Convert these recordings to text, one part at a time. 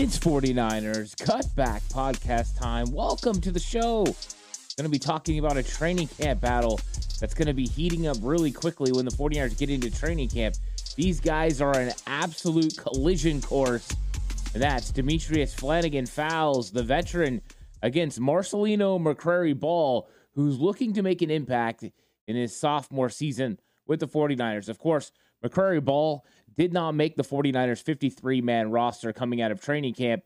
It's 49ers Cutback Podcast time. Welcome to the show. Going to be talking about a training camp battle that's going to be heating up really quickly when the 49ers get into training camp. These guys are an absolute collision course. And that's Demetrius Flannigan Fowles, the veteran, against Marcelino McCrary Ball, who's looking to make an impact in his sophomore season with the 49ers. Of course, McCrary Ball did not make the 49ers 53 man roster coming out of training camp,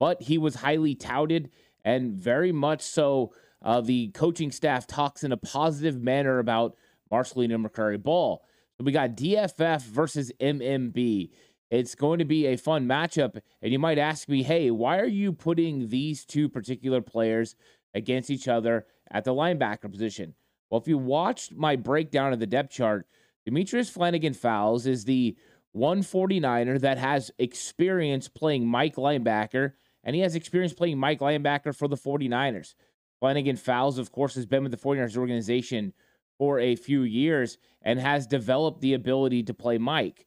but he was highly touted and very much so. Uh, the coaching staff talks in a positive manner about Marcelino McCrary Ball. So we got DFF versus MMB. It's going to be a fun matchup. And you might ask me, hey, why are you putting these two particular players against each other at the linebacker position? Well, if you watched my breakdown of the depth chart, Demetrius Flannigan Fowles is the 149er that has experience playing Mike linebacker, and he has experience playing Mike linebacker for the 49ers. Flannigan Fowles, of course, has been with the 49ers organization for a few years and has developed the ability to play Mike.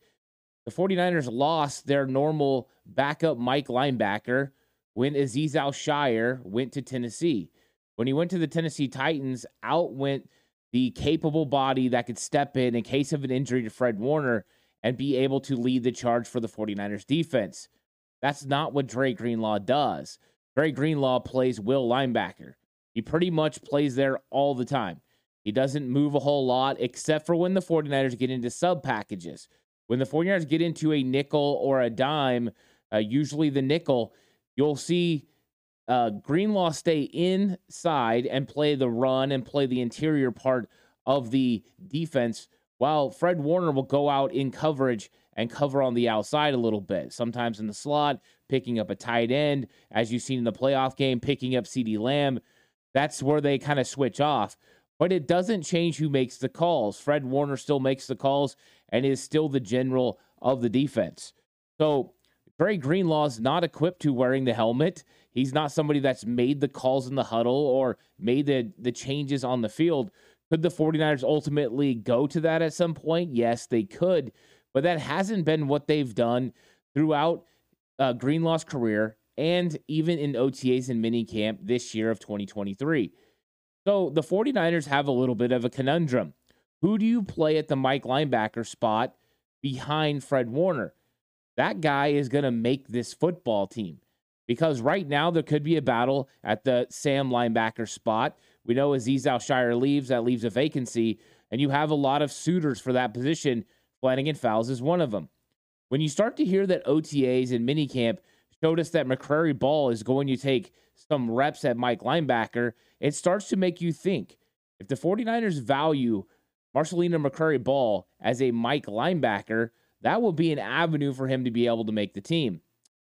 The 49ers lost their normal backup Mike linebacker when Azeez Al-Shaair went to Tennessee. When he went to the Tennessee Titans, out went the capable body that could step in in case of an injury to Fred Warner and be able to lead the charge for the 49ers defense. That's not what Dre Greenlaw does. Dre Greenlaw plays will linebacker. He pretty much plays there all the time. He doesn't move a whole lot except for when the 49ers get into sub packages. When the 49ers get into a nickel or a dime, uh, usually the nickel, you'll see uh, Greenlaw stay inside and play the run and play the interior part of the defense while Fred Warner will go out in coverage and cover on the outside a little bit, sometimes in the slot, picking up a tight end, as you've seen in the playoff game, picking up CeeDee Lamb. That's where they kind of switch off. But it doesn't change who makes the calls. Fred Warner still makes the calls and is still the general of the defense. So Dre Greenlaw's not equipped to wearing the helmet. He's not somebody that's made the calls in the huddle or made the, the changes on the field. Could the 49ers ultimately go to that at some point? Yes, they could, but that hasn't been what they've done throughout uh, Greenlaw's career and even in OTAs and minicamp this year of 2023. So the 49ers have a little bit of a conundrum. Who do you play at the Mike linebacker spot behind Fred Warner? That guy is going to make this football team because right now there could be a battle at the Sam linebacker spot we know Azeez Al-Shaair leaves, that leaves a vacancy, and you have a lot of suitors for that position. Flannigan Fowles is one of them. When you start to hear that OTAs and minicamp showed us that McCrary Ball is going to take some reps at Mike linebacker, it starts to make you think if the 49ers value Marcelino McCrary Ball as a Mike linebacker, that will be an avenue for him to be able to make the team.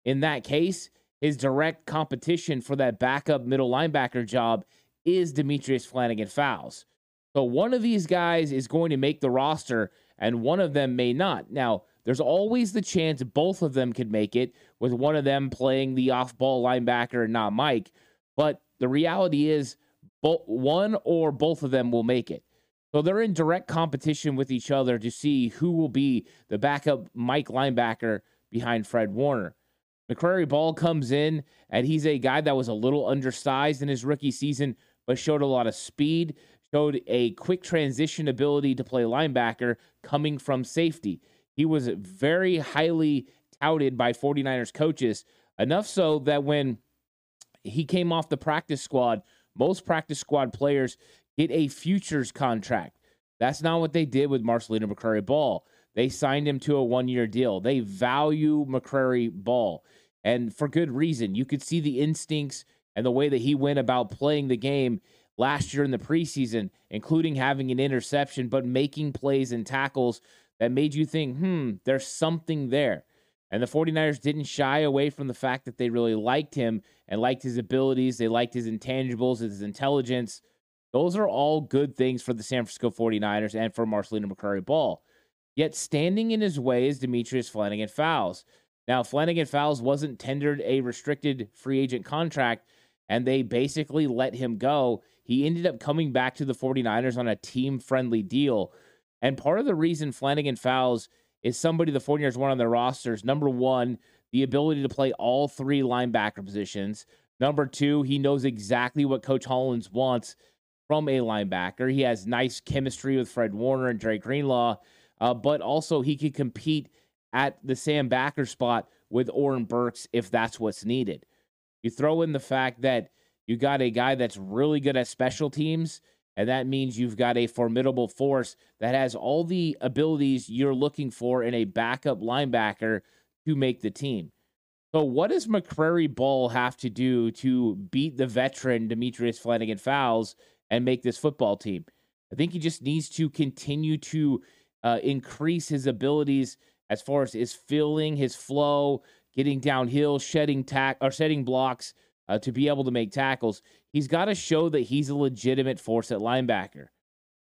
In that case, his direct competition for that backup middle linebacker job is Demetrius Flannigan Fowles. So one of these guys is going to make the roster and one of them may not. Now, there's always the chance both of them could make it with one of them playing the off ball linebacker and not Mike. But the reality is, one or both of them will make it. So they're in direct competition with each other to see who will be the backup Mike linebacker behind Fred Warner. McCrary Ball comes in, and he's a guy that was a little undersized in his rookie season, but showed a lot of speed, showed a quick transition ability to play linebacker coming from safety. He was very highly touted by 49ers coaches, enough so that when he came off the practice squad, most practice squad players get a futures contract. That's not what they did with Marcelino McCrary Ball. They signed him to a one year deal. They value McCrary Ball, and for good reason. You could see the instincts and the way that he went about playing the game last year in the preseason, including having an interception, but making plays and tackles that made you think, hmm, there's something there. And the 49ers didn't shy away from the fact that they really liked him and liked his abilities. They liked his intangibles, his intelligence. Those are all good things for the San Francisco 49ers and for Marcelino McCrary Ball. Yet standing in his way is Demetrius Flannigan Fowles. Now, Flannigan Fowles wasn't tendered a restricted free agent contract, and they basically let him go. He ended up coming back to the 49ers on a team friendly deal. And part of the reason Flannigan Fowles is somebody the 49ers want on their rosters. Number one, the ability to play all three linebacker positions. Number two, he knows exactly what Coach Hollins wants from a linebacker. He has nice chemistry with Fred Warner and Dre Greenlaw, uh, but also he can compete at the Sam backer spot with Oren Burks if that's what's needed. You throw in the fact that you got a guy that's really good at special teams and that means you've got a formidable force that has all the abilities you're looking for in a backup linebacker to make the team. So, what does McCrary Ball have to do to beat the veteran Demetrius Flannigan Fowles and make this football team? I think he just needs to continue to uh, increase his abilities as far as his filling, his flow, getting downhill, shedding tack or setting blocks uh, to be able to make tackles he's got to show that he's a legitimate force at linebacker.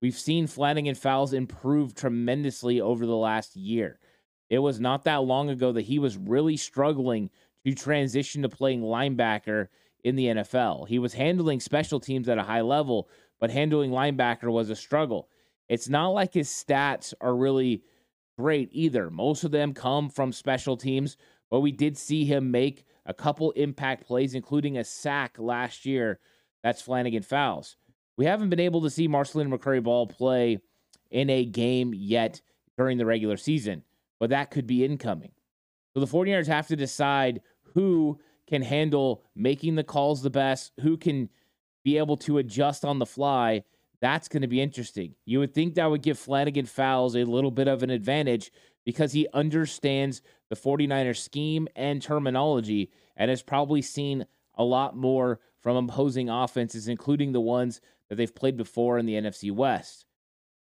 We've seen Flannigan Fowles improve tremendously over the last year. It was not that long ago that he was really struggling to transition to playing linebacker in the NFL. He was handling special teams at a high level, but handling linebacker was a struggle. It's not like his stats are really great either. Most of them come from special teams, but we did see him make a couple impact plays, including a sack last year. That's Flannigan Fowles. We haven't been able to see Marcelino McCrary Ball play in a game yet during the regular season, but that could be incoming. So the 49ers have to decide who can handle making the calls the best, who can be able to adjust on the fly. That's going to be interesting. You would think that would give Flannigan Fowles a little bit of an advantage because he understands the 49ers scheme and terminology and has probably seen a lot more from opposing offenses, including the ones that they've played before in the NFC West.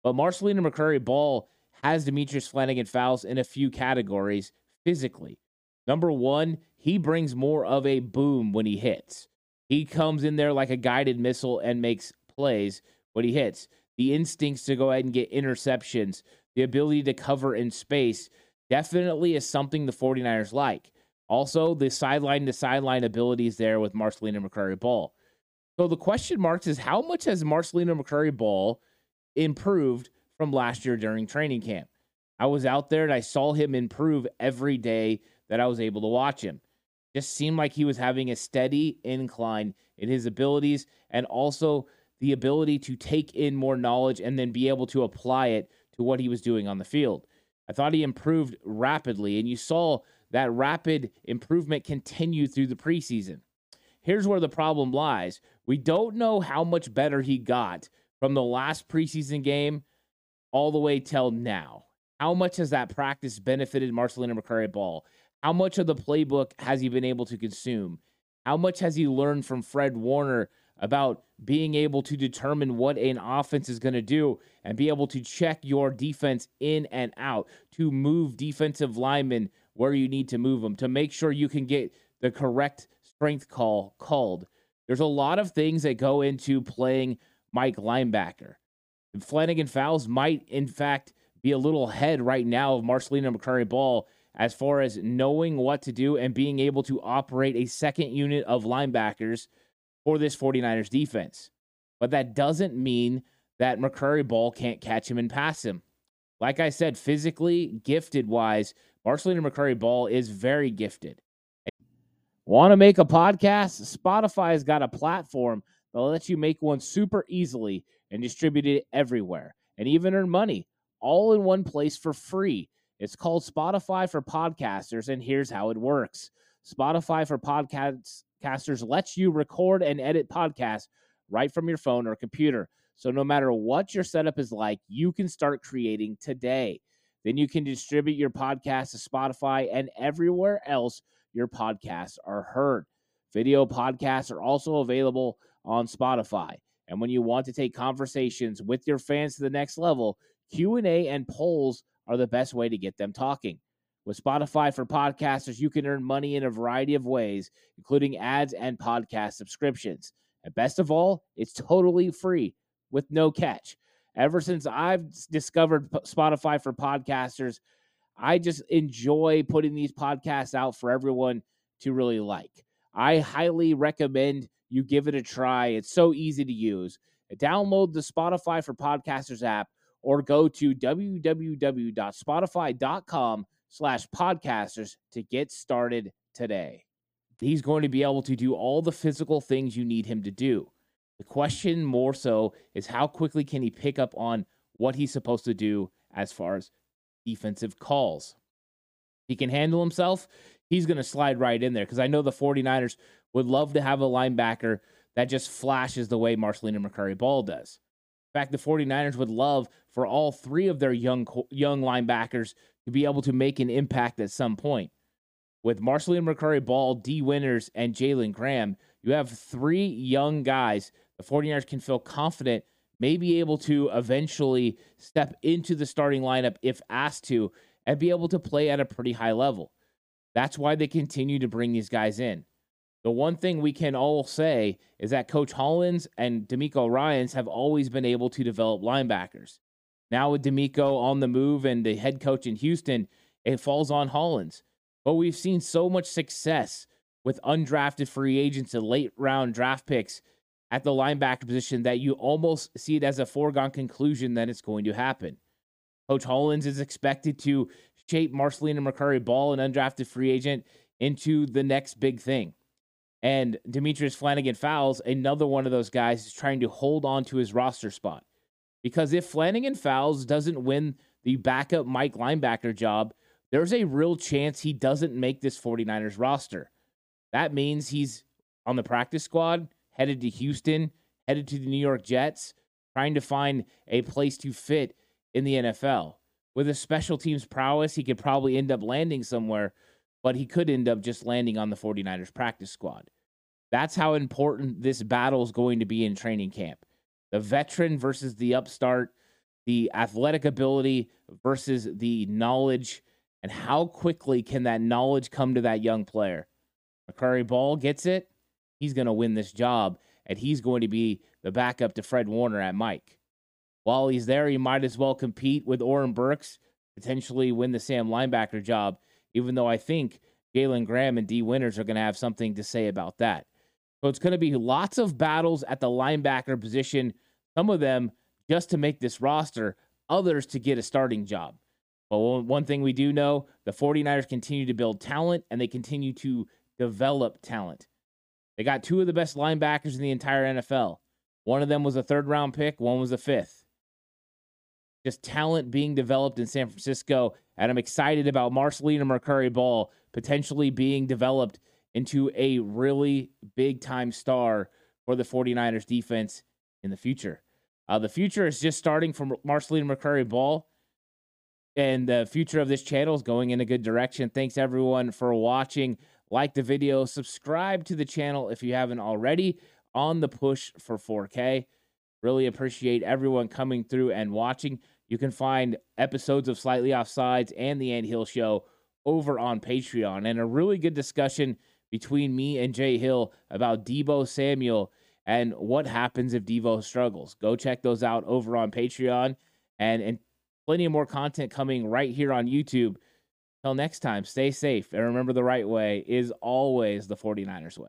But Marcelino McCrary Ball has Demetrius Flannigan Fowles in a few categories physically. Number one, he brings more of a boom when he hits. He comes in there like a guided missile and makes plays when he hits. The instincts to go ahead and get interceptions, the ability to cover in space definitely is something the 49ers like. Also, the sideline to sideline abilities there with Marcelino McCrary Ball. So the question marks is how much has Marcelino McCrary Ball improved from last year during training camp? I was out there and I saw him improve every day that I was able to watch him. Just seemed like he was having a steady incline in his abilities and also the ability to take in more knowledge and then be able to apply it to what he was doing on the field. I thought he improved rapidly, and you saw that rapid improvement continue through the preseason. Here's where the problem lies we don't know how much better he got from the last preseason game all the way till now. How much has that practice benefited Marcelino McCrary Ball? How much of the playbook has he been able to consume? How much has he learned from Fred Warner about being able to determine what an offense is going to do and be able to check your defense in and out, to move defensive linemen where you need to move them, to make sure you can get the correct strength call called. There's a lot of things that go into playing Mike linebacker. Flannigan Fowles might, in fact, be a little ahead right now of Marcelino McCrary Ball as far as knowing what to do and being able to operate a second unit of linebackers for this 49ers defense. But that doesn't mean that McCrary Ball can't catch him and pass him. Like I said, physically, gifted wise, Marcelino McCrary Ball is very gifted. Want to make a podcast? Spotify has got a platform that lets you make one super easily and distribute it everywhere and even earn money all in one place for free. It's called Spotify for Podcasters, and here's how it works Spotify for Podcasts Casters lets you record and edit podcasts right from your phone or computer. So no matter what your setup is like, you can start creating today. Then you can distribute your podcast to Spotify and everywhere else your podcasts are heard. Video podcasts are also available on Spotify. And when you want to take conversations with your fans to the next level, Q&A and polls are the best way to get them talking. With Spotify for podcasters, you can earn money in a variety of ways, including ads and podcast subscriptions. And best of all, it's totally free with no catch. Ever since I've discovered Spotify for podcasters, I just enjoy putting these podcasts out for everyone to really like. I highly recommend you give it a try. It's so easy to use. Download the Spotify for Podcasters app or go to www.spotify.com slash podcasters to get started today. He's going to be able to do all the physical things you need him to do. The question more so is how quickly can he pick up on what he's supposed to do as far as defensive calls. He can handle himself. He's going to slide right in there because I know the 49ers would love to have a linebacker that just flashes the way Marcelino McCrary Ball does. In fact, the 49ers would love for all three of their young young linebackers to be able to make an impact at some point. With Marcelino McCrary Ball, Dee Winters, and Jalen Graham, you have three young guys the 49ers can feel confident, may be able to eventually step into the starting lineup if asked to, and be able to play at a pretty high level. That's why they continue to bring these guys in. The one thing we can all say is that Coach Hollins and DeMeco Ryans have always been able to develop linebackers. Now with DeMeco on the move and the head coach in Houston, it falls on Hollins. But we've seen so much success with undrafted free agents and late round draft picks at the linebacker position that you almost see it as a foregone conclusion that it's going to happen. Coach Hollins is expected to shape Marcelino McCrary Ball, an undrafted free agent, into the next big thing. And Demetrius Flannigan Fowles, another one of those guys, is trying to hold on to his roster spot. Because if Flannigan Fowles doesn't win the backup Mike linebacker job, there's a real chance he doesn't make this 49ers roster. That means he's on the practice squad, headed to Houston, headed to the New York Jets, trying to find a place to fit in the NFL. With his special teams prowess, he could probably end up landing somewhere, but he could end up just landing on the 49ers practice squad. That's how important this battle is going to be in training camp the veteran versus the upstart, the athletic ability versus the knowledge, and how quickly can that knowledge come to that young player? McCrary Ball gets it. He's going to win this job, and he's going to be the backup to Fred Warner at Mike. While he's there, he might as well compete with Oren Burks, potentially win the Sam linebacker job, even though I think Jalen Graham and Dee Winters are going to have something to say about that. So it's going to be lots of battles at the linebacker position, some of them just to make this roster, others to get a starting job. But one thing we do know the 49ers continue to build talent and they continue to develop talent. They got two of the best linebackers in the entire NFL. One of them was a third round pick, one was a fifth. Just talent being developed in San Francisco. And I'm excited about Marcelino McCrary Ball potentially being developed into a really big time star for the 49ers defense in the future. Uh, the future is just starting from Marcelino McCrary Ball, and the future of this channel is going in a good direction. Thanks everyone for watching. Like the video, subscribe to the channel if you haven't already on the push for 4K. Really appreciate everyone coming through and watching. You can find episodes of Slightly Offsides and The Ant Hill Show over on Patreon, and a really good discussion between me and Jay Hill about Deebo Samuel and what happens if Deebo struggles. Go check those out over on Patreon and, and plenty of more content coming right here on YouTube. Till next time, stay safe and remember the right way is always the 49ers way.